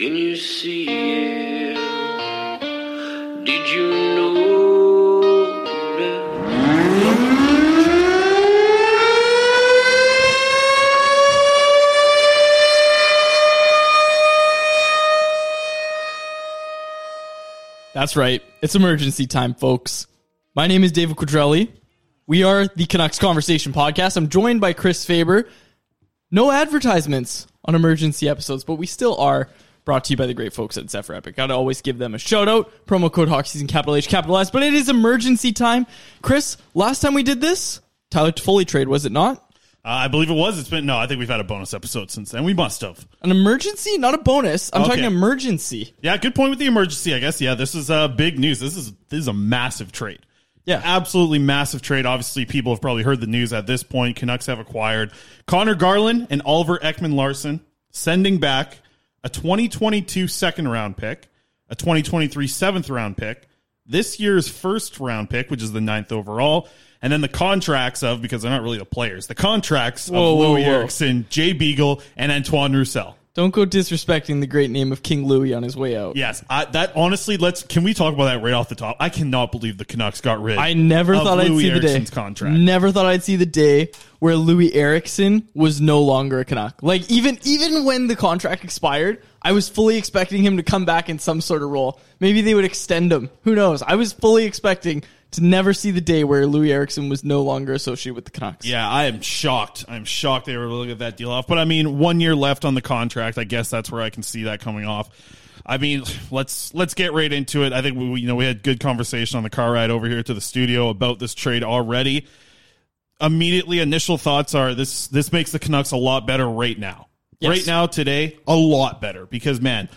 Can you see it? Did you know? That's right. It's emergency time, folks. My name is David Quadrelli. We are the Canucks Conversation Podcast. I'm joined by Chris Faber. No advertisements on emergency episodes, but we still are brought to you by the great folks at Zephyr Epic. Gotta always give them a shout out. Promo code Hockey Season capital H capital S. But it is emergency time. Chris, last time we did this, Tyler Toffoli trade, was it not? Uh, I believe it was. It's been no. I think we've had a bonus episode since then. We must have. An emergency, not a bonus. I'm Okay. talking emergency. Yeah, good point with the emergency. I guess. Yeah, this is uh, big news. This is this is a massive trade. Yeah. absolutely massive trade. Obviously, people have probably heard the news at this point. Canucks have acquired Conor Garland and Oliver Ekman-Larsson, sending back a 2022 second round pick, a 2023 seventh round pick, this year's first round pick, which is the ninth overall, and then the contracts of because they're not really the players, the contracts Whoa, of whoa, Loui whoa. Eriksson, Jay Beagle, and Antoine Roussel. Don't go disrespecting the great name of King Loui on his way out. Yes, I, that honestly, let's can we talk about that right off the top? I cannot believe the Canucks got rid. I never of thought I'd Loui see the day. Contract. Never thought I'd see the day where Loui Eriksson was no longer a Canuck. Like even even when the contract expired, I was fully expecting him to come back in some sort of role. Maybe they would extend him. Who knows? I was fully expecting to never see the day where Loui Eriksson was no longer associated with the Canucks. Yeah, I am shocked. I'm shocked they were able to get that deal off. But I mean, one year left on the contract. I guess that's where I can see that coming off. I mean, let's let's get right into it. I think we you know we had good conversation on the car ride over here to the studio about this trade already. Immediately, initial thoughts are this this makes the Canucks a lot better right now. Yes. Right now, today, a lot better because man,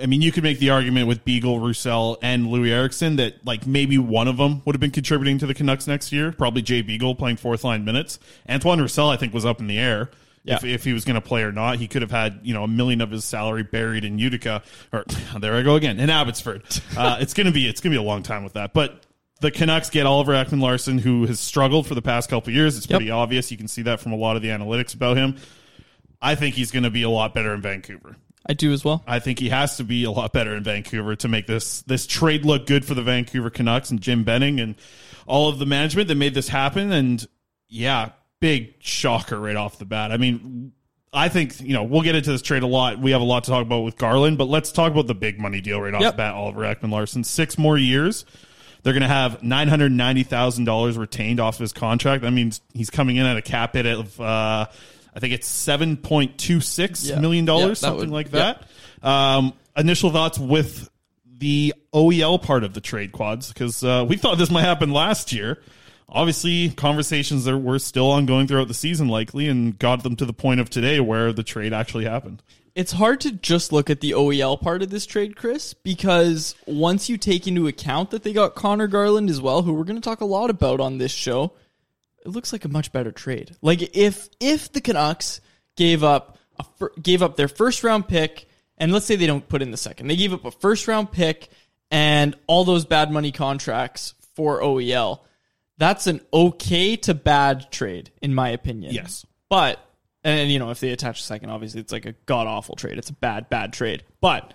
I mean, you could make the argument with Beagle, Roussel, and Loui Eriksson that like maybe one of them would have been contributing to the Canucks next year. Probably Jay Beagle playing fourth line minutes. Antoine Roussel, I think, was up in the air. Yeah. If, if he was going to play or not, he could have had you know a million of his salary buried in Utica or there I go again in Abbotsford. Uh, it's gonna be it's gonna be a long time with that, but. The Canucks get Oliver Ekman-Larsson, who has struggled for the past couple of years. It's Yep. pretty obvious. You can see that from a lot of the analytics about him. I think he's going to be a lot better in Vancouver. I do as well. I think he has to be a lot better in Vancouver to make this this trade look good for the Vancouver Canucks and Jim Benning and all of the management that made this happen. And yeah, big shocker right off the bat. I mean, I think you know we'll get into this trade a lot. We have a lot to talk about with Garland, but let's talk about the big money deal right off Yep. the bat. Oliver Ekman-Larsson, six more years. They're going to have nine hundred ninety thousand dollars retained off his contract. That means he's coming in at a cap hit of uh, I think it's seven point two six yeah. million dollars, that something would- like yeah. that. Um, initial thoughts with the OEL part of the trade quads because uh, we thought this might happen last year. Obviously, conversations that were still ongoing throughout the season, likely, and got them to the point of today where the trade actually happened. It's hard to just look at the OEL part of this trade, Chris, because once you take into account that they got Conor Garland as well, who we're going to talk a lot about on this show, it looks like a much better trade. Like if if the Canucks gave up a gave up their first round pick, and let's say they don't put in the second, they gave up a first round pick and all those bad money contracts for OEL. That's an okay to bad trade, in my opinion. Yes. But and you know, if they attach a second, obviously it's like a god awful trade. It's a bad, bad trade. But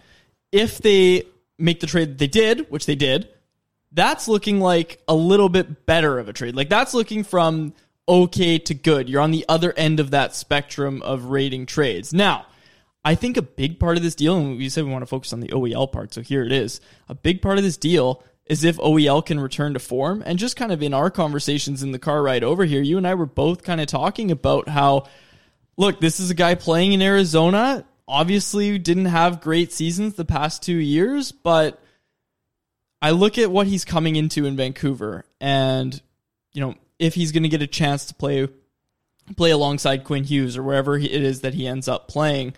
if they make the trade that they did, which they did, that's looking like a little bit better of a trade. Like that's looking from okay to good. You're on the other end of that spectrum of rating trades. Now, I think a big part of this deal, and we said we want to focus on the OEL part, so here it is. A big part of this deal is if OEL can return to form. And just kind of in our conversations in the car ride over here, you and I were both kind of talking about how, look, this is a guy playing in Arizona. Obviously, didn't have great seasons the past two years, but I look at what he's coming into in Vancouver, and you know if he's going to get a chance to play play alongside Quinn Hughes or wherever he- it is that he ends up playing.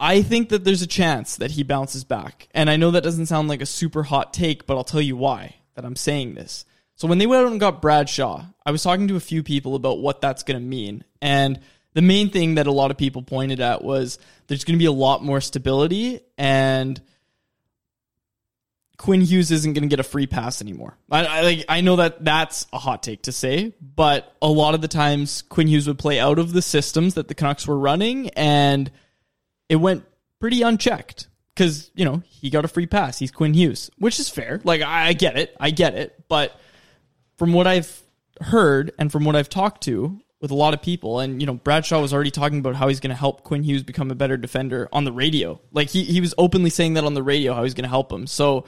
I think that there's a chance that he bounces back. And I know that doesn't sound like a super hot take, but I'll tell you why that I'm saying this. So when they went out and got Brad Shaw, I was talking to a few people about what that's going to mean. And the main thing that a lot of people pointed at was there's going to be a lot more stability and Quinn Hughes isn't going to get a free pass anymore. I, I like I know that that's a hot take to say, but a lot of the times Quinn Hughes would play out of the systems that the Canucks were running, and it went pretty unchecked because you know he got a free pass. He's Quinn Hughes, which is fair. Like I, I get it, I get it, but from what I've heard and from what I've talked to with a lot of people, and you know, Brad Shaw was already talking about how he's going to help Quinn Hughes become a better defender on the radio. Like he he was openly saying that on the radio how he's going to help him. So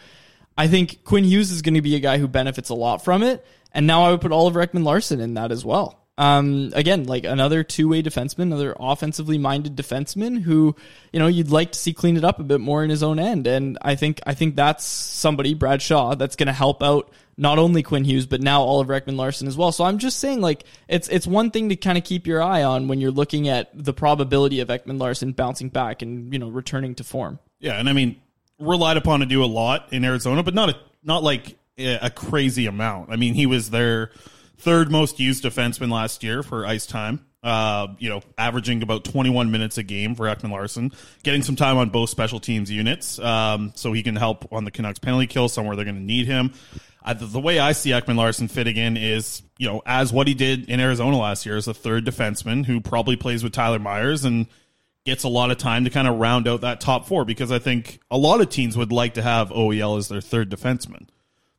I think Quinn Hughes is going to be a guy who benefits a lot from it. And now I would put Oliver Ekman-Larsson in that as well. Um, again, like another two way defenseman, another offensively minded defenseman who, you know, you'd like to see clean it up a bit more in his own end. And I think, I think that's somebody, Brad Shaw, that's going to help out not only Quinn Hughes, but now Oliver Ekman-Larsson as well. So I'm just saying, like, it's, it's one thing to kind of keep your eye on when you're looking at the probability of Ekman-Larsson bouncing back and, you know, returning to form. Yeah, and I mean, relied upon to do a lot in Arizona, but not a, not like a crazy amount. I mean, he was their third most used defenseman last year for ice time. Uh, you know, averaging about 21 minutes a game for Ekman-Larsson, getting some time on both special teams units, um, so he can help on the Canucks penalty kill somewhere they're going to need him. The way I see Ekman-Larsson fitting in is, you know, as what he did in Arizona last year as a third defenseman who probably plays with Tyler Myers and gets a lot of time to kind of round out that top four because I think a lot of teams would like to have OEL as their third defenseman.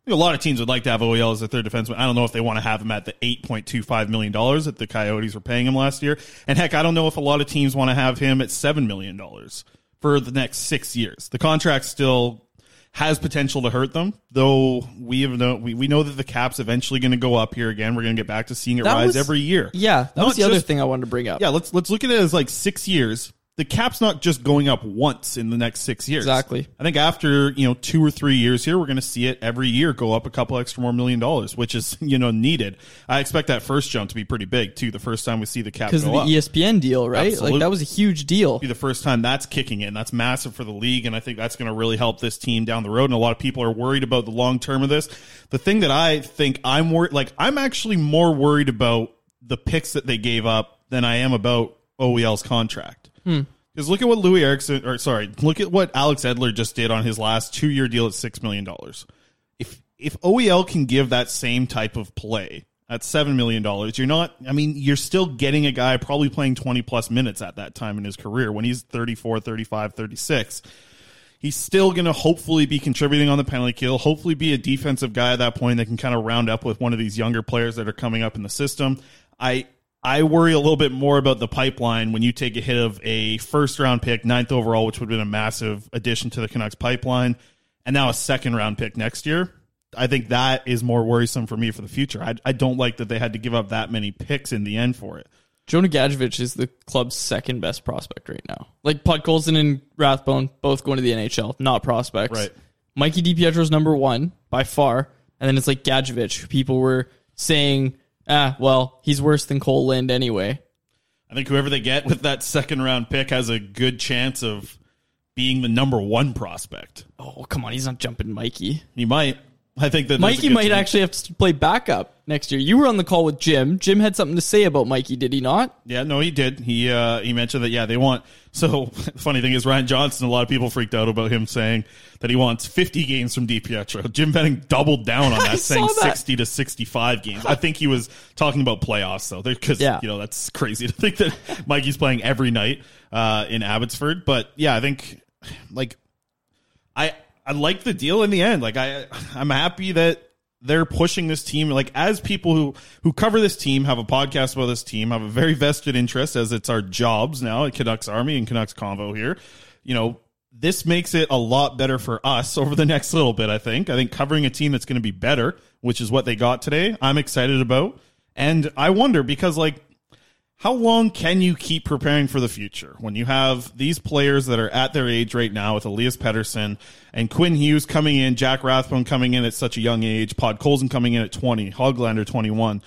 A lot of teams would like to have OEL as their third defenseman. I don't know if they want to have him at the $8.25 million that the Coyotes were paying him last year. And heck, I don't know if a lot of teams want to have him at $7 million for the next six years. The contract still has potential to hurt them, though we have know we, we know that the cap's eventually going to go up here again. We're going to get back to seeing it That rise was- every year. Yeah, that Not was the other thing I wanted to bring up. yeah, let's let's look at it as like six years. The cap's not just going up once in the next six years. Exactly. I think after you know two or three years here, we're going to see it every year go up a couple extra more million dollars, which is you know needed. I expect that first jump to be pretty big too. The first time we see the cap because of the up, ESPN deal, right? Absolutely. Like that was a huge deal. be the first time that's kicking in. That's massive for the league, and I think that's going to really help this team down the road. And a lot of people are worried about the long term of this. The thing that I think I'm worried, like I'm actually more worried about the picks that they gave up than I am about OEL's contract. Hmm. Because look at what Loui Eriksson, or sorry, look at what Alex Edler just did on his last two year deal at six million dollars. If if OEL can give that same type of play at seven million dollars, you're not. I mean, you're still getting a guy probably playing twenty plus minutes at that time in his career when he's 34, 35, 36 he's still going to hopefully be contributing on the penalty kill, hopefully be a defensive guy at that point that can kind of round up with one of these younger players that are coming up in the system. I I worry a little bit more about the pipeline when you take a hit of a first round pick, ninth overall, which would have been a massive addition to the Canucks pipeline, and now a second round pick next year. I think that is more worrisome for me for the future. I, I don't like that they had to give up that many picks in the end for it. Jonah Gadjovich is the club's second best prospect right now. Like Podkolzin and Rathbone both going to the NHL, not prospects. Right. Mikey DiPietro's number one by far, and then it's like Gadjovich. People were saying, ah, well, he's worse than Cole Lind anyway. I think whoever they get with that second round pick has a good chance of being the number one prospect. Oh, come on, he's not jumping Mikey. He might. I think that Mikey might actually have to play backup next year. You were on the call with Jim. Jim had something to say about Mikey, did he not? Yeah, no, he did. He uh, he mentioned that. Yeah, they want. So funny thing is, Ryan Johnson. A lot of people freaked out about him saying that he wants 50 games from DiPietro. Jim Benning doubled down on that, saying that. 60 to 65 games. I think he was talking about playoffs though, because Yeah. you know that's crazy to think that Mikey's playing every night uh, in Abbotsford. But yeah, I think like I I like the deal in the end. Like I I'm happy that they're pushing this team. Like as people who who cover this team, have a podcast about this team, have a very vested interest as it's our jobs now at Canucks Army and Canucks Convo here. You know, this makes it a lot better for us over the next little bit. I think. I think covering a team that's going to be better, which is what they got today. I'm excited about, and I wonder because like how long can you keep preparing for the future when you have these players that are at their age right now with Elias Pettersson and Quinn Hughes coming in, Jack Rathbone coming in at such a young age, Podkolzin coming in at 20, Hoglander 21,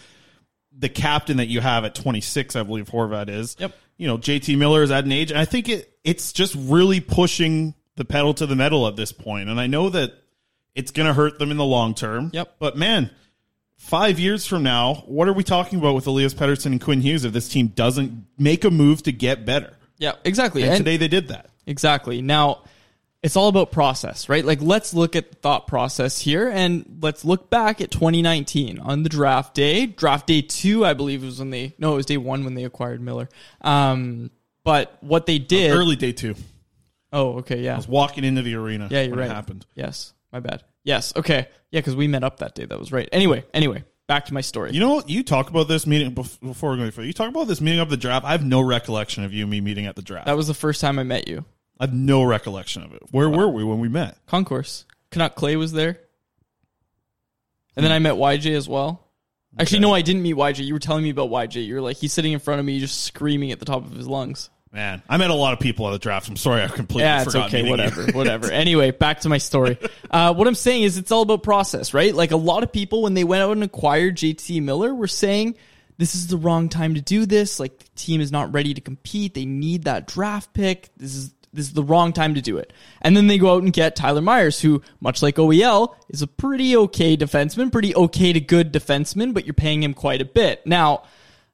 the captain that you have at 26, I believe Horvat is. Yep. You know, JT Miller is at an age, and I think it it's just really pushing the pedal to the metal at this point. And I know that it's going to hurt them in the long term. Yep. But man, five years from now, what are we talking about with Elias Pettersson and Quinn Hughes if this team doesn't make a move to get better? Yeah, exactly. And, And- today they did that. Exactly. Now, it's all about process, right? Like, let's look at the thought process here and let's look back at 2019 on the draft day. Draft day two, I believe, was when they, no, it was day one when they acquired Miller. Um, but what they did. Early day two. Oh, okay. Yeah. I was walking into the arena Yeah, you're when right. it happened. Yes. My bad. Yes. Okay. Yeah, because we met up that day. That was right. Anyway, anyway, back to my story. You know? You talk about this meeting before we go any further. You talk about this meeting of the draft. I have no recollection of you and me meeting at the draft. that was the first time I met you. I have no recollection of it. Where were we when we met? Concourse. Canuck Clay was there. And then I met YJ as well. Actually, no, I didn't meet YJ. You were telling me about YJ. You were like, he's sitting in front of me, just screaming at the top of his lungs. Man, I met a lot of people at the draft. I'm sorry, I completely Yeah, it's forgot. okay. Whatever, whatever. Anyway, back to my story. Uh, what I'm saying is, it's all about process, right? Like a lot of people, when they went out and acquired JT Miller, were saying this is the wrong time to do this. Like the team is not ready to compete. They need that draft pick. This is this is the wrong time to do it. And then they go out and get Tyler Myers, who, much like OEL, is a pretty okay defenseman, pretty okay to good defenseman, but you're paying him quite a bit. Now,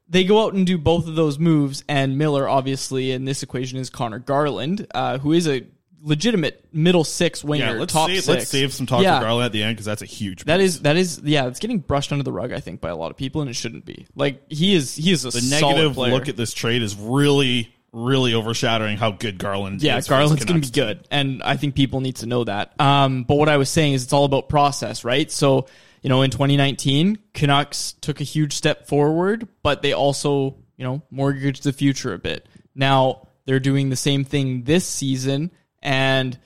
they go out and do both of those moves, and Miller, obviously, in this equation is Conor Garland, uh, who is a legitimate middle six winger, Yeah, let's top save, six. let's save some talk Yeah. for Garland at the end because that's a huge. That is that is yeah, it's getting brushed under the rug, I think, by a lot of people, and it shouldn't be. Like he is he is a the negative player. look at this trade is really, really overshadowing how good Garland yeah, is. this Garland's going to be good, and I think people need to know that. Um, but what I was saying is it's all about process, right? So you know, in 2019, Canucks took a huge step forward, but they also you know mortgaged the future a bit. Now they're doing the same thing this season, and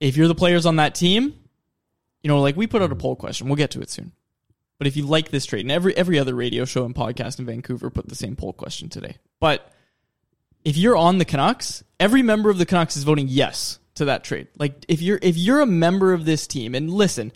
if you're the players on that team, you know, like we put out a poll question. We'll get to it soon. But if you like this trade, and every every other radio show and podcast in Vancouver put the same poll question today. But if you're on the Canucks, every member of the Canucks is voting yes to that trade. Like if you're if you're a member of this team, and listen,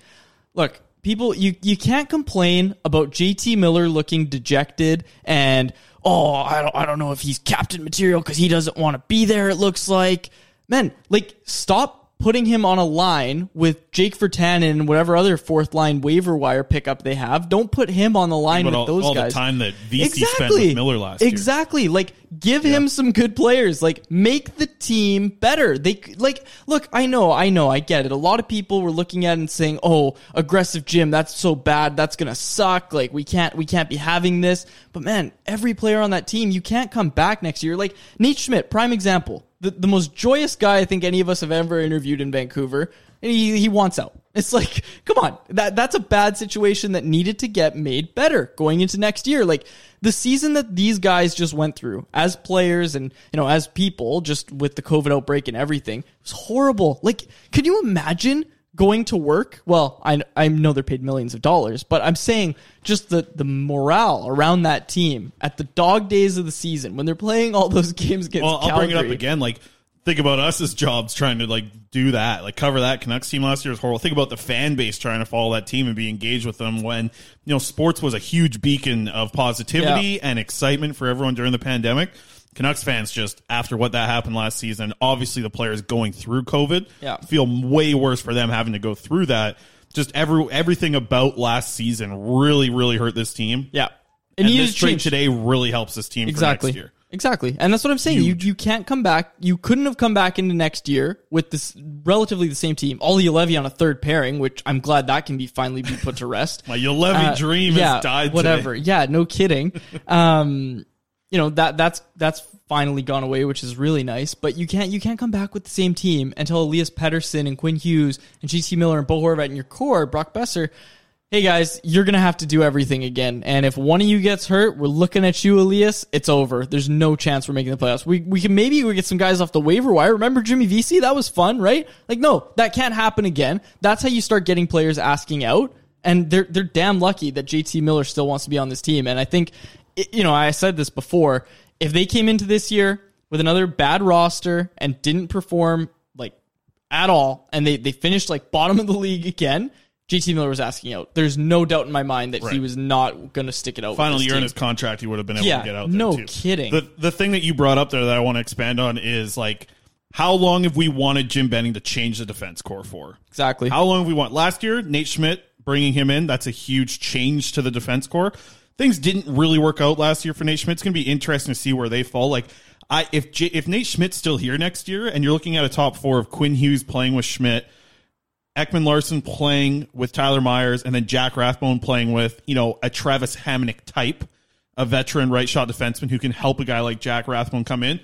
look, people, you you can't complain about JT Miller looking dejected and oh, I don't I don't know if he's captain material because he doesn't want to be there. It looks like, man, like stop putting him on a line with Jake Virtanen and whatever other fourth line waiver wire pickup they have. Don't put him on the line with all, those all guys. the time that Vesey spent with Miller last year. Exactly. Like give him some good players. Like make the team better. They like look, I know, I know, I get it. A lot of people were looking at and saying, "Oh, aggressive Jim, that's so bad. That's to suck. Like we can't we can't be having this." But man, every player on that team, you can't come back next year. Like Nate Schmidt, prime example. The the most joyous guy I think any of us have ever interviewed in Vancouver. And he, he wants out. It's like, come on, that that's a bad situation that needed to get made better going into next year. Like the season that these guys just went through as players and you know as people, just with the COVID outbreak and everything, was horrible. Like, can you imagine going to work. Well, I I know they're paid millions of dollars, but I'm saying just the the morale around that team at the dog days of the season when they're playing all those games against Well, I'll bring it up again. Like, think about us as jobs trying to like do that, like cover that. Canucks team last year was horrible. Think about the fan base trying to follow that team and be engaged with them when you know sports was a huge beacon of positivity Yeah. and excitement for everyone during the pandemic. Canucks fans just after what that happened last season, obviously the players going through COVID, Yeah. feel way worse for them having to go through that. Just every everything about last season really, really hurt this team. Yeah, And, needed this trade today really helps this team exactly. for next year. Exactly. And that's what I'm saying. You you can't come back. You couldn't have come back into next year with this relatively the same team. Olli Juolevi on a third pairing, which I'm glad that can be finally be put to rest. My Juolevi Uh, dream yeah, has died. Whatever. Today. Yeah, no kidding. um, you know that that's that's finally gone away, which is really nice. But you can't you can't come back with the same team until Elias Pettersson and Quinn Hughes and JT Miller and Bo Horvat in your core, Brock Boeser. Hey guys, you're gonna have to do everything again. And if one of you gets hurt, we're looking at you, Elias. It's over. There's no chance we're making the playoffs. We we can maybe we get some guys off the waiver wire. Remember Jimmy Vesey? That was fun, right? Like no, that can't happen again. That's how you start getting players asking out and they're they're damn lucky that JT Miller still wants to be on this team. And I think, you know, I said this before. If they came into this year with another bad roster and didn't perform like at all, and they they finished like bottom of the league again, JT Miller was asking out. There's no doubt in my mind that he was not going to stick it out. Final year in his contract, he would have been able Yeah, to get out there no too. kidding. The the thing that you brought up there that I want to expand on is like how long have we wanted Jim Benning to change the defense core for? exactly. How long have we want? Last year, Nate Schmidt bringing him in, that's a huge change to the defense core. Things didn't really work out last year for Nate Schmidt. It's going to be interesting to see where they fall. Like, I if J, if Nate Schmidt's still here next year, and you're looking at a top four of Quinn Hughes playing with Schmidt, Ekman-Larsson playing with Tyler Myers, and then Jack Rathbone playing with you know a Travis Hamonic type, a veteran right shot defenseman who can help a guy like Jack Rathbone come in.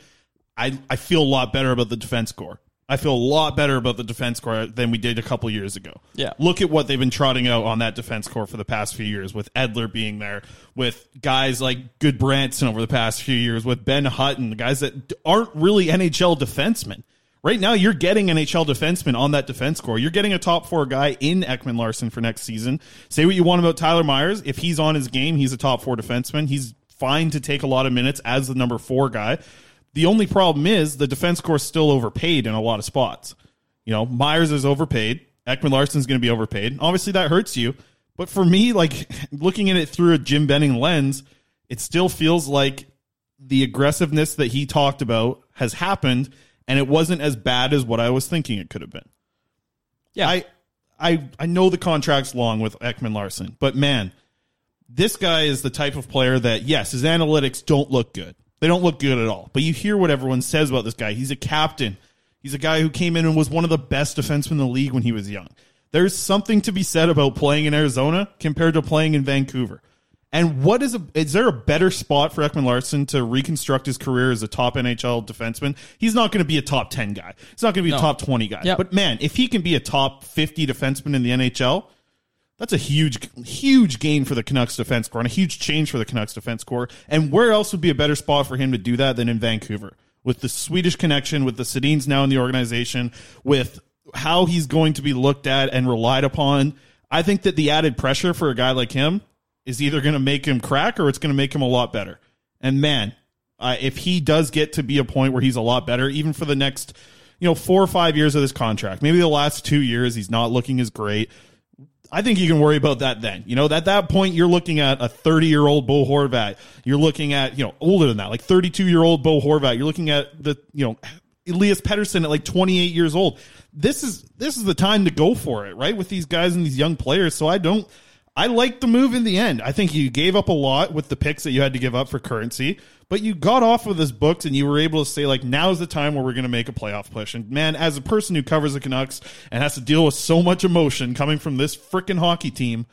I I feel a lot better about the defense core. I feel a lot better about the defense core than we did a couple years ago. Yeah. Look at what they've been trotting out on that defense core for the past few years, with Edler being there, with guys like Gudbranson over the past few years, with Ben Hutton, the guys that aren't really NHL defensemen. Right now, you're getting NHL defensemen on that defense core. You're getting a top four guy in Ekman-Larsson for next season. Say what you want about Tyler Myers. If he's on his game, he's a top four defenseman. He's fine to take a lot of minutes as the number four guy. The only problem is the defense core is still overpaid in a lot of spots. You know, Myers is overpaid. Ekman-Larsson's going to be overpaid. Obviously, that hurts you. But for me, like looking at it through a Jim Benning lens, it still feels like the aggressiveness that he talked about has happened, and it wasn't as bad as what I was thinking it could have been. yeah. I, I, I know the contract's long with Ekman-Larsson, but man, this guy is the type of player that yes, his analytics don't look good. They don't look good at all. But you hear what everyone says about this guy. He's a captain. He's a guy who came in and was one of the best defensemen in the league when he was young. There's something to be said about playing in Arizona compared to playing in Vancouver. And what is a is there a better spot for Ekman-Larsson to reconstruct his career as a top NHL defenseman? He's not going to be a top 10 guy. He's not going to be a top 20 guy. Yep. But man, if he can be a top 50 defenseman in the NHL, that's a huge, huge gain for the Canucks defense core and a huge change for the Canucks defense core. And where else would be a better spot for him to do that than in Vancouver? With the Swedish connection, with the Sedins now in the organization, with how he's going to be looked at and relied upon, I think that the added pressure for a guy like him is either going to make him crack or it's going to make him a lot better. And man, uh, if he does get to be a point where he's a lot better, even for the next, you know, four or five years of this contract, maybe the last two years he's not looking as great. I think you can worry about that then. You know, at that point, you're looking at a 30 year old Bo Horvat. You're looking at, you know, older than that, like 32 year old Bo Horvat. You're looking at the, you know, Elias Pettersson at like 28 years old. This is, this is the time to go for it, right? With these guys and these young players. So I don't, I like the move in the end. I think you gave up a lot with the picks that you had to give up for currency, but you got off of this books and you were able to say like, now's the time where we're going to make a playoff push. And man, as a person who covers the Canucks and has to deal with so much emotion coming from this freaking hockey team,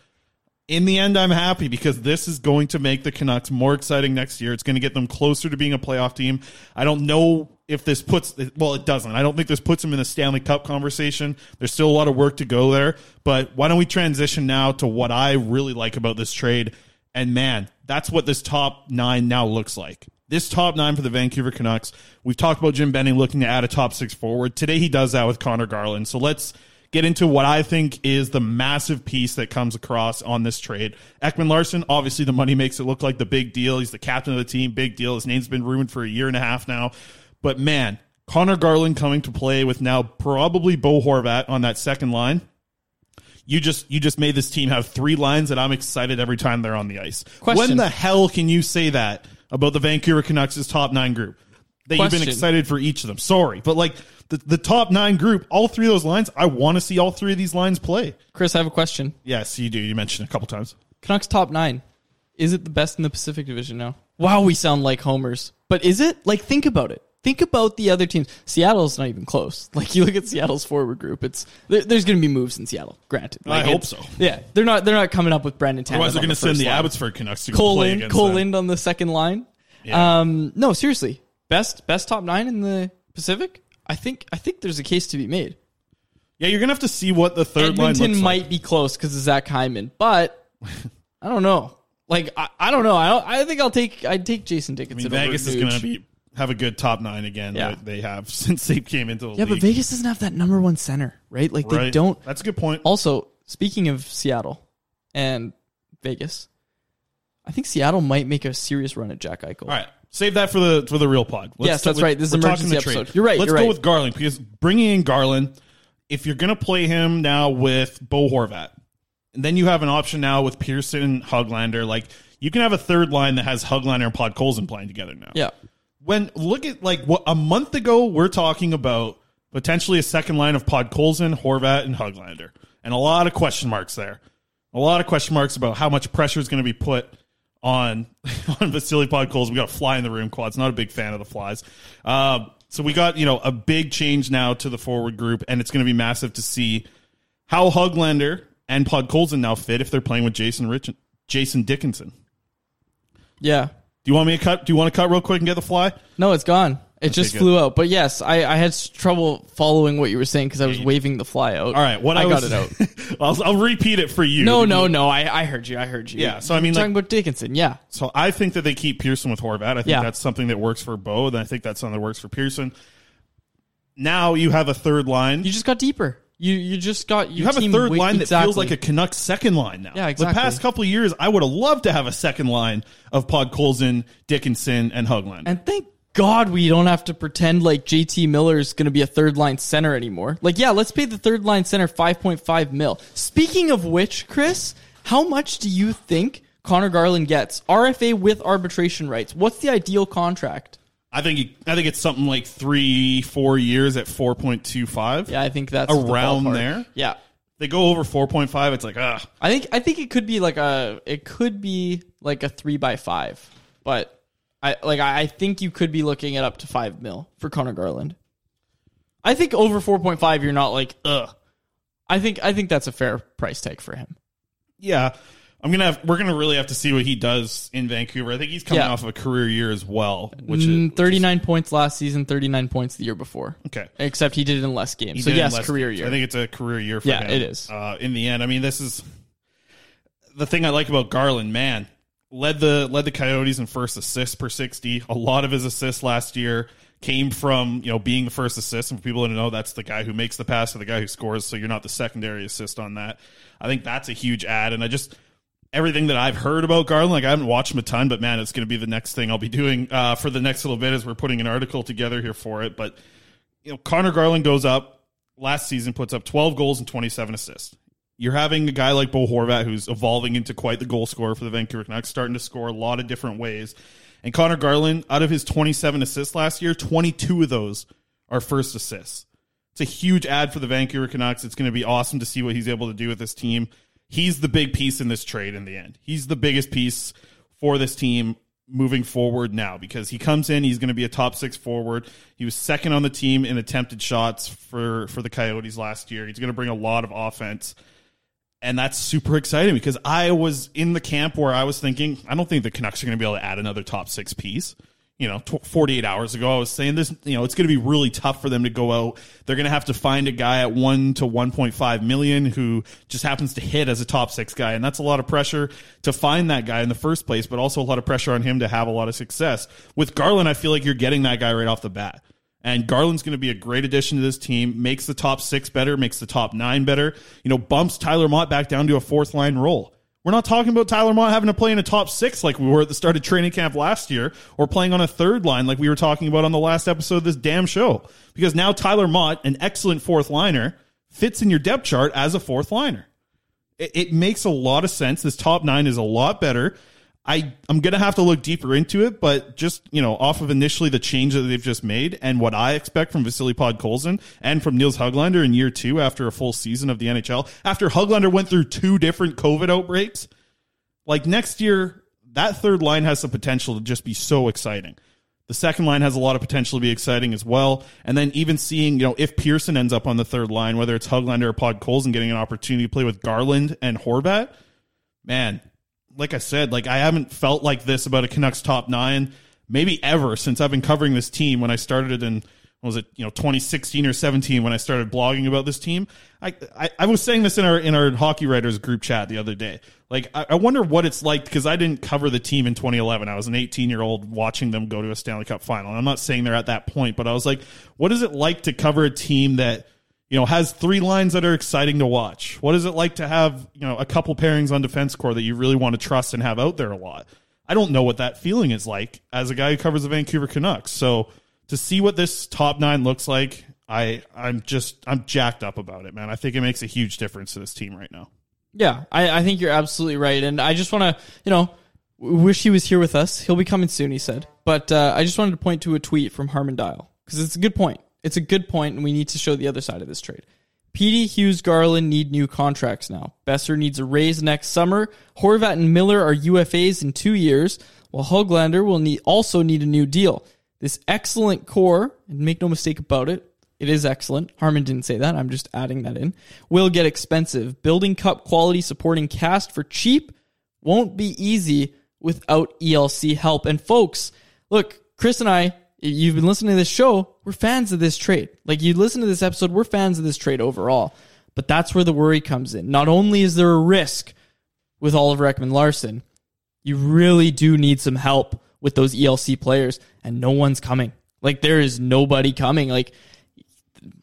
in the end, I'm happy because this is going to make the Canucks more exciting next year. It's going to get them closer to being a playoff team. I don't know if this puts, well, it doesn't. I don't think this puts them in the Stanley Cup conversation. There's still a lot of work to go there. But why don't we transition now to what I really like about this trade? And man, that's what this top nine now looks like. This top nine for the Vancouver Canucks. We've talked about Jim Benning looking to add a top six forward. Today he does that with Conor Garland. So let's get into what I think is the massive piece that comes across on this trade. Ekman-Larsson, obviously the money makes it look like the big deal. He's the captain of the team, big deal. His name's been ruined for a year and a half now. But man, Conor Garland coming to play with now probably Bo Horvat on that second line. You just you just made this team have three lines that I'm excited every time they're on the ice. Question. When the hell can you say that about the Vancouver Canucks' top nine group? That you've been excited for each of them. Sorry, but like the, the top nine group, all three of those lines, I want to see all three of these lines play. Chris, I have a question. Yes, you do. You mentioned a couple times. Canucks top nine. Is it the best in the Pacific Division now? Wow, we sound like homers. But is it? Like, think about it. Think about the other teams. Seattle's not even close. Like, you look at Seattle's forward group. It's there, there's going to be moves in Seattle. Granted, I hope so. Yeah, they're not. They're not coming up with Brandon Tanev. Otherwise, they're going to send the line. Abbotsford Canucks to Cole play Lind, against Cole them. Lind on the second line. Yeah. Um, no, seriously, best best top nine in the Pacific. I think I think there's a case to be made. Yeah, you're going to have to see what the third line Edmonton looks might like. be close because of Zach Hyman, but I don't know. Like I, I don't know. I don't, I think I'll take I'd take Jason I Dickinson. mean, over Vegas is going to be have a good top nine again. Yeah. that they have since they came into the yeah, league. but Vegas doesn't have that number one center, right? Like they Right. don't. That's a good point. Also, speaking of Seattle and Vegas, I think Seattle might make a serious run at Jack Eichel. All right, save that for the for the real pod. Yes, that's right. This is we're emergency talking the trade. episode. You're right, Let's you're go right. with Garland because bringing in Garland, if you're going to play him now with Bo Horvat, and then you have an option now with Pearson and Hoglander, like you can have a third line that has Hoglander and Podkolzin playing together now. Yeah. When look at like what a month ago we're talking about potentially a second line of Podkolzin, Horvat, and Hoglander, and a lot of question marks there. A lot of question marks about how much pressure is going to be put on on Vasily Podkolzin. We got a fly in the room. Quad's not a big fan of the flies. Uh, so we got you know a big change now to the forward group, and it's going to be massive to see how Hoglander and Podkolzin now fit if they're playing with Jason Rich, Jason Dickinson. Yeah. Do you want me to cut? Do you want to cut real quick and get the fly? No, it's gone. It just good. flew out. But yes, I, I had trouble following what you were saying because I was waving the fly out. All right, what I, I got was- it out. I'll, I'll repeat it for you. No, no, no. I, I heard you. I heard you. Yeah, so I mean, You're talking like- about Dickinson. Yeah. So I think that they keep Pearson with Horvat. I think Yeah. that's something that works for Bo, and I think that's something that works for Pearson. Now you have a third line. You just got deeper. You you just got your You have a team third wi- line that exactly. feels like a Canucks second line now. Yeah, exactly. The past couple of years, I would have loved to have a second line of Podkolzin, Dickinson, and Hugland. And thank God we don't have to pretend like JT Miller is going to be a third line center anymore. Like, yeah, let's pay the third line center 5.5 mil. Speaking of which, Chris, how much do you think Conor Garland gets? RFA with arbitration rights. What's the ideal contract? I think I think it's something like three, four years at four point two five. Yeah, I think that's Around ballpark. there? Yeah. They go over four point five. It's like ah, I think I think it could be like a it could be like a three by five, but I like I I think you could be looking at up to five mil for Conor Garland. I think over four point five, you're not like ugh. I think I think that's a fair price tag for him. yeah. I'm gonna have. We're gonna really have to see what he does in Vancouver. I think he's coming Yeah. off of a career year as well, which is Mm, Thirty nine points last season, thirty nine points the year before. okay. Except he did it in less games. He so did yes, career year. I think it's a career year for Yeah, him. it is. Uh, in the end, I mean, this is the thing I like about Garland. Man, led the led the Coyotes in first assists per sixty. A lot of his assists last year came from you know being the first assist, and for people to know that's the guy who makes the pass or the guy who scores. So you're not the secondary assist on that. I think that's a huge add, and I just. Everything that I've heard about Garland, like I haven't watched him a ton, but man, it's going to be the next thing I'll be doing uh, for the next little bit as we're putting an article together here for it. But you know, Conor Garland goes up last season, puts up 12 goals and 27 assists. You're having a guy like Bo Horvat who's evolving into quite the goal scorer for the Vancouver Canucks, starting to score a lot of different ways. And Conor Garland, out of his 27 assists last year, 22 of those are first assists. It's a huge ad for the Vancouver Canucks. It's going to be awesome to see what he's able to do with this team. He's the big piece in this trade in the end. He's the biggest piece for this team moving forward now because he comes in, he's going to be a top six forward. He was second on the team in attempted shots for, for the Coyotes last year. He's going to bring a lot of offense. And that's super exciting because I was in the camp where I was thinking, I don't think the Canucks are going to be able to add another top six piece. You know, 48 hours ago, I was saying this, you know, it's going to be really tough for them to go out. They're going to have to find a guy at one to 1.5 million who just happens to hit as a top six guy. And that's a lot of pressure to find that guy in the first place, but also a lot of pressure on him to have a lot of success. With Garland, I feel like you're getting that guy right off the bat. And Garland's going to be a great addition to this team, makes the top six better, makes the top nine better, you know, bumps Tyler Motte back down to a fourth line role. We're not talking about Tyler Motte having to play in a top six like we were at the start of training camp last year, or playing on a third line like we were talking about on the last episode of this damn show. Because now Tyler Motte, an excellent fourth liner, fits in your depth chart as a fourth liner. It, it makes a lot of sense. This top nine is a lot better. I I'm gonna have to look deeper into it, but just you know, off of initially the change that they've just made and what I expect from Vasily Podkolzin and from Nils Hoglander in year two after a full season of the NHL, after Hoglander went through two different COVID outbreaks, like next year, that third line has the potential to just be so exciting. The second line has a lot of potential to be exciting as well. And then even seeing, you know, if Pearson ends up on the third line, whether it's Hoglander or Podkolzin getting an opportunity to play with Garland and Horvat, man, like I said, like I haven't felt like this about a Canucks top nine, maybe ever since I've been covering this team when I started in was it, you know, 2016 or 17 when I started blogging about this team. I, I, I was saying this in our in our hockey writers group chat the other day. Like I, I wonder what it's like because I didn't cover the team in 2011. I was an 18 year old watching them go to a Stanley Cup final. And I'm not saying they're at that point, but I was like, what is it like to cover a team that you know, has three lines that are exciting to watch. What is it like to have, you know, a couple pairings on defense core that you really want to trust and have out there a lot? I don't know what that feeling is like as a guy who covers the Vancouver Canucks. So to see what this top nine looks like, I I'm just I'm jacked up about it, man. I think it makes a huge difference to this team right now. Yeah, I, I think you're absolutely right, and I just want to, you know, wish he was here with us. He'll be coming soon, he said. But uh, I just wanted to point to a tweet from Harman Dayal because it's a good point. It's a good point, and we need to show the other side of this trade. Petey, Hughes, Garland need new contracts now. Boeser needs a raise next summer. Horvat and Miller are UFAs in two years, while Hoglander will need, also need a new deal. This excellent core, and make no mistake about it, it is excellent. Harman didn't say that. I'm just adding that in. Will get expensive. Building cup quality supporting cast for cheap won't be easy without ELC help. And folks, look, Chris and I you've been listening to this show, we're fans of this trade. Like you listen to this episode, we're fans of this trade overall. But that's where the worry comes in. Not only is there a risk with Oliver Ekman-Larsson, you really do need some help with those ELC players, and no one's coming. Like there is nobody coming. Like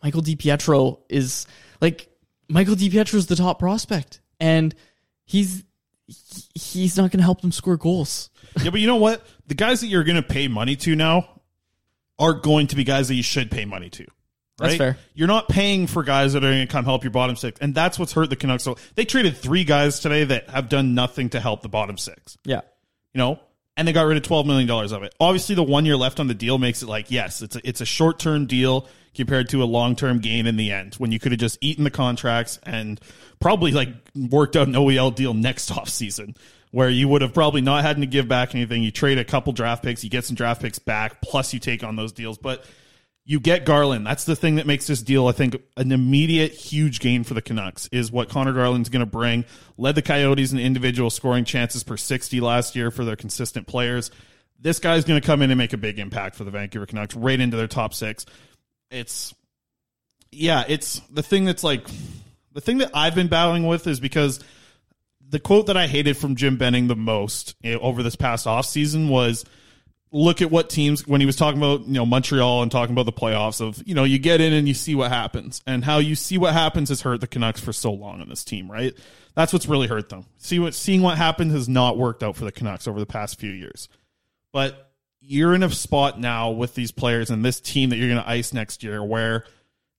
Michael DiPietro is like Michael DiPietro is the top prospect, and he's he's not going to help them score goals. yeah, but you know what? The guys that you're going to pay money to now are going to be guys that you should pay money to. Right? That's fair. You're not paying for guys that are going to come help your bottom six, and that's what's hurt the Canucks. So they traded three guys today that have done nothing to help the bottom six. Yeah. You know, and they got rid of twelve million dollars of it. Obviously, the one year left on the deal makes it like yes, it's a, it's a short term deal compared to a long term gain in the end. When you could have just eaten the contracts and probably like worked out an OEL deal next off season where you would have probably not had to give back anything. You trade a couple draft picks, you get some draft picks back, plus you take on those deals. But you get Garland. That's the thing that makes this deal, I think, an immediate huge gain for the Canucks is what Conor Garland's going to bring. Led the Coyotes in individual scoring chances per 60 last year for their consistent players. This guy's going to come in and make a big impact for the Vancouver Canucks right into their top six. It's, yeah, it's the thing that's like, the thing that I've been battling with is because – the quote that I hated from Jim Benning the most eh, over this past offseason was look at what teams when he was talking about you know Montreal and talking about the playoffs of you know you get in and you see what happens. And how you see what happens has hurt the Canucks for so long on this team right? That's what's really hurt them. See what seeing what happened has not worked out for the Canucks over the past few years. But you're in a spot now with these players and this team that you're going to ice next year where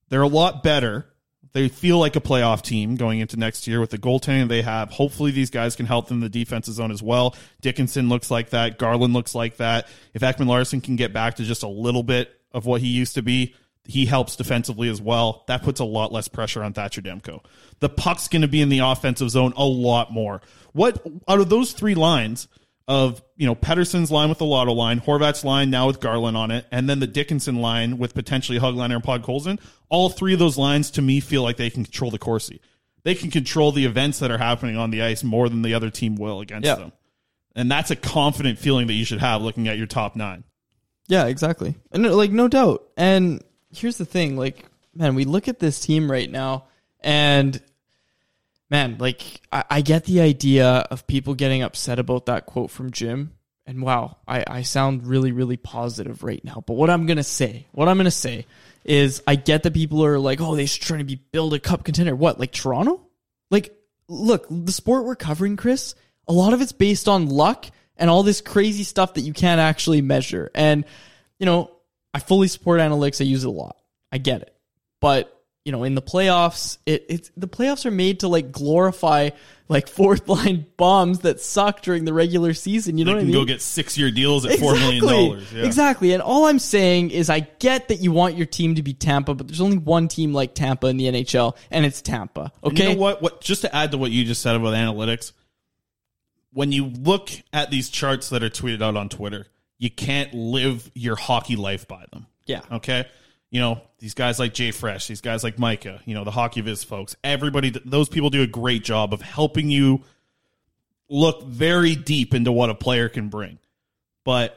they're a lot better they feel like a playoff team going into next year with the goaltending they have. Hopefully, these guys can help them in the defensive zone as well. Dickinson looks like that. Garland looks like that. If Ekman-Larsson can get back to just a little bit of what he used to be, he helps defensively as well. That puts a lot less pressure on Thatcher Demko. The puck's going to be in the offensive zone a lot more. What out of those three lines? Of you know Pettersson's line with the Lotto line, Horvat's line now with Garland on it, and then the Dickinson line with potentially Hoglander and Podkolzin. All three of those lines to me feel like they can control the Corsi. They can control the events that are happening on the ice more than the other team will against Yeah. them. And that's a confident feeling that you should have looking at your top nine. Yeah, exactly. And uh, like no doubt. And here's the thing, like man, we look at this team right now and man, like I, I get the idea of people getting upset about that quote from Jim, and wow, I, I sound really, really positive right now. But what I'm gonna say, what I'm gonna say is I get that people are like, oh, they should try to be build a cup contender. What, like Toronto? Like, look, the sport we're covering, Chris, a lot of it's based on luck and all this crazy stuff that you can't actually measure. And, you know, I fully support analytics. I use it a lot. I get it. But, you know, in the playoffs, it, it's the playoffs are made to like glorify like fourth line bombs that suck during the regular season. You know They what I mean? go get six year deals at four million dollars. Yeah. Exactly. And all I'm saying is I get that you want your team to be Tampa, but there's only one team like Tampa in the NHL, and it's Tampa. Okay. You know what? What just to add to what you just said about analytics, when you look at these charts that are tweeted out on Twitter, you can't live your hockey life by them. Yeah. Okay. You know, these guys like JFresh, these guys like Micah, you know, the Hockey Viz folks, everybody, those people do a great job of helping you look very deep into what a player can bring. But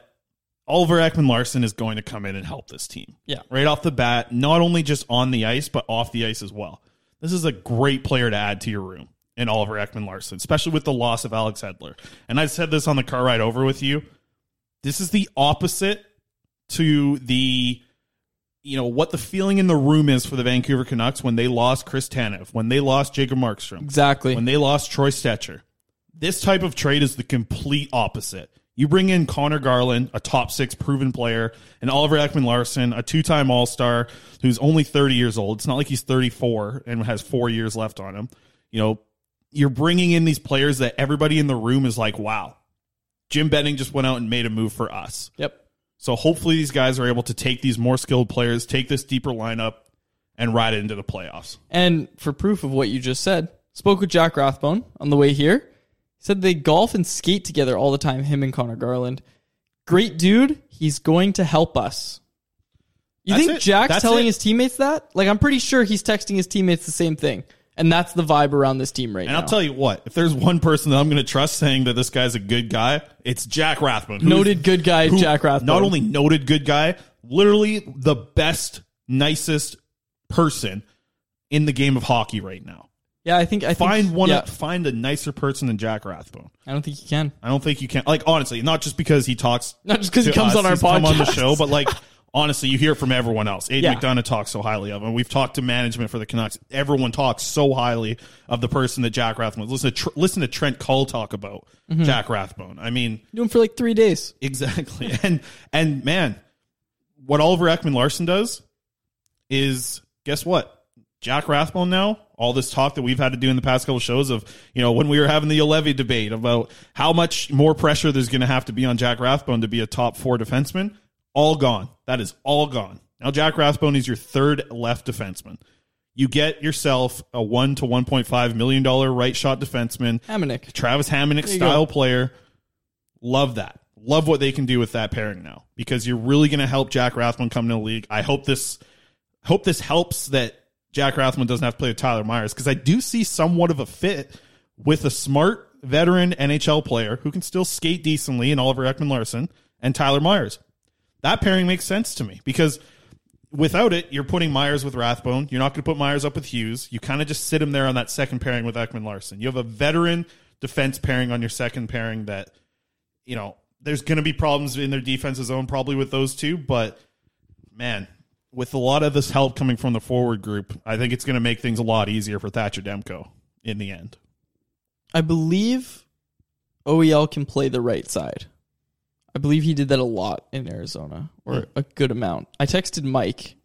Oliver Ekman-Larsson is going to come in and help this team. Yeah. Right off the bat, not only just on the ice, but off the ice as well. This is a great player to add to your room in Oliver Ekman-Larsson, especially with the loss of Alex Edler. And I said this on the car ride over with you. This is the opposite to the you know what the feeling in the room is for the Vancouver Canucks when they lost Chris Tanev, when they lost Jacob Markstrom, Exactly. when they lost Troy Stecher. This type of trade is the complete opposite. You bring in Conor Garland, a top six proven player, and Oliver Ekman-Larsson, a two time All Star who's only 30 years old. It's not like he's 34 and has four years left on him. You know, you're bringing in these players that everybody in the room is like, wow, Jim Benning just went out and made a move for us. Yep. So hopefully these guys are able to take these more skilled players, take this deeper lineup, and ride it into the playoffs. And for proof of what you just said, spoke with Jack Rathbone on the way here. He said they golf and skate together all the time, him and Conor Garland. Great dude. He's going to help us. You That's think it. Jack's That's telling it. his teammates that? Like, I'm pretty sure he's texting his teammates the same thing. And that's the vibe around this team right And now. And I'll tell you what, if there's one person that I'm going to trust saying that this guy's a good guy, it's Jack Rathbone. Noted good guy, who- Jack Rathbone. Not only noted good guy, literally the best, nicest person in the game of hockey right now. yeah, I think I think, Find one, Yeah, find a nicer person than Jack Rathbone. I don't think you can. I don't think you can. Like honestly, not just because he talks, Not just because he comes us, on our come on the show, but like honestly, you hear it from everyone else. Aidan Yeah. McDonough talks so highly of him. We've talked to management for the Canucks. Everyone talks so highly of the person that Jack Rathbone. Listen to Tr- listen to Trent Cull talk about Mm-hmm. Jack Rathbone. I mean, Do him for like three days. exactly. and and man, what Oliver Ekman-Larsson does is guess what? Jack Rathbone now, all this talk that we've had to do in the past couple shows of, you know, when we were having the Levy debate about how much more pressure there's going to have to be on Jack Rathbone to be a top four defenseman, all gone. That is all gone. Now Jack Rathbone is your third left defenseman. You get yourself a one to one point five million dollar right shot defenseman, Hamonic. Travis Hamonic you style go. player. Love that. Love what they can do with that pairing now because you're really going to help Jack Rathbone come to the league. I hope this hope this helps that Jack Rathbone doesn't have to play with Tyler Myers because I do see somewhat of a fit with a smart veteran NHL player who can still skate decently in Oliver Ekman-Larsson and Tyler Myers. That pairing makes sense to me because without it, you're putting Myers with Rathbone. You're not going to put Myers up with Hughes. You kind of just sit him there on that second pairing with Ekman-Larsson. You have a veteran defense pairing on your second pairing that, you know, there's going to be problems in their defensive zone probably with those two, but man, with a lot of this help coming from the forward group, I think it's going to make things a lot easier for Thatcher Demko in the end. I believe OEL can play the right side. I believe he did that a lot in Arizona, or a good amount. I texted Mike,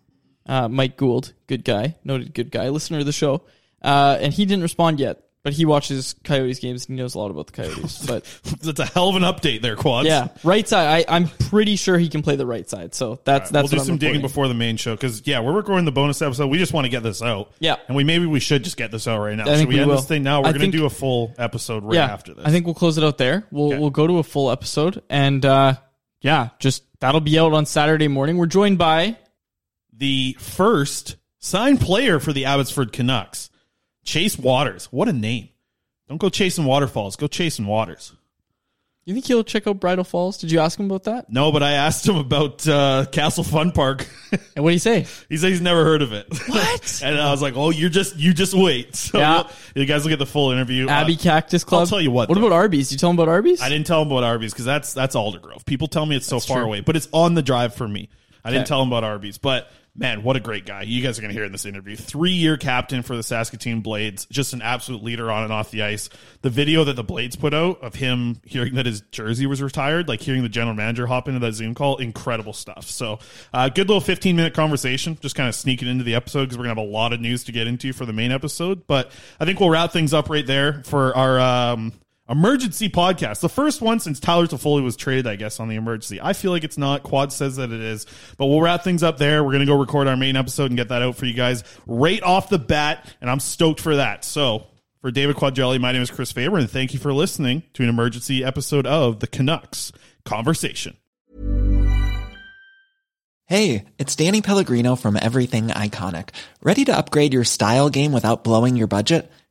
uh, Mike Gould, good guy, noted good guy, listener of the show, uh, and he didn't respond yet. But he watches Coyotes games and he knows a lot about the Coyotes. But That's a hell of an update there, Quads. yeah, right side. I, I'm pretty sure he can play the right side. So that's that's we'll do I'm some digging reporting. before the main show because yeah, we're recording the bonus episode. We just want to get this out. Yeah. and we maybe we should just get this out right now. I Should think we, we end will. this thing now? We're I going think- to do a full episode right yeah, after this. I think we'll close it out there. We'll Okay. we'll go to a full episode, and uh, yeah, just that'll be out on Saturday morning. We're joined by the first signed player for the Abbotsford Canucks, Chase Wouters. What a name! Don't go chasing waterfalls. Go chasing waters. You think he'll check out Bridal Falls? Did you ask him about that? No, but I asked him about uh, Castle Fun Park. And what do you say? he said he's never heard of it. What? and I was like, "Oh, you're just you just wait." So Yeah. you guys will get the full interview. Abbey Uh, Cactus Club. I'll tell you what, What though. about Arby's? You tell him about Arby's? I didn't tell him about Arby's because that's that's Aldergrove. People tell me it's so far true. away, but it's on the drive for me. I didn't tell him about Arby's, but man, what a great guy! You guys are going to hear in this interview. Three year captain for the Saskatoon Blades, just an absolute leader on and off the ice. The video that the Blades put out of him hearing that his jersey was retired, like hearing the general manager hop into that Zoom call, incredible stuff. So, uh, good little fifteen minute conversation, just kind of sneaking into the episode because we're gonna have a lot of news to get into for the main episode. But I think we'll wrap things up right there for our. Um, Emergency podcast. The first one since Tyler Toffoli was traded, I guess, on the emergency. I feel like it's not. Quad says that it is. But we'll wrap things up there. We're going to go record our main episode and get that out for you guys right off the bat. And I'm stoked for that. So, for David Quadrelli, my name is Chris Faber, and thank you for listening to an emergency episode of the Canucks Conversation. Hey, it's Danny Pellegrino from Everything Iconic. Ready to upgrade your style game without blowing your budget?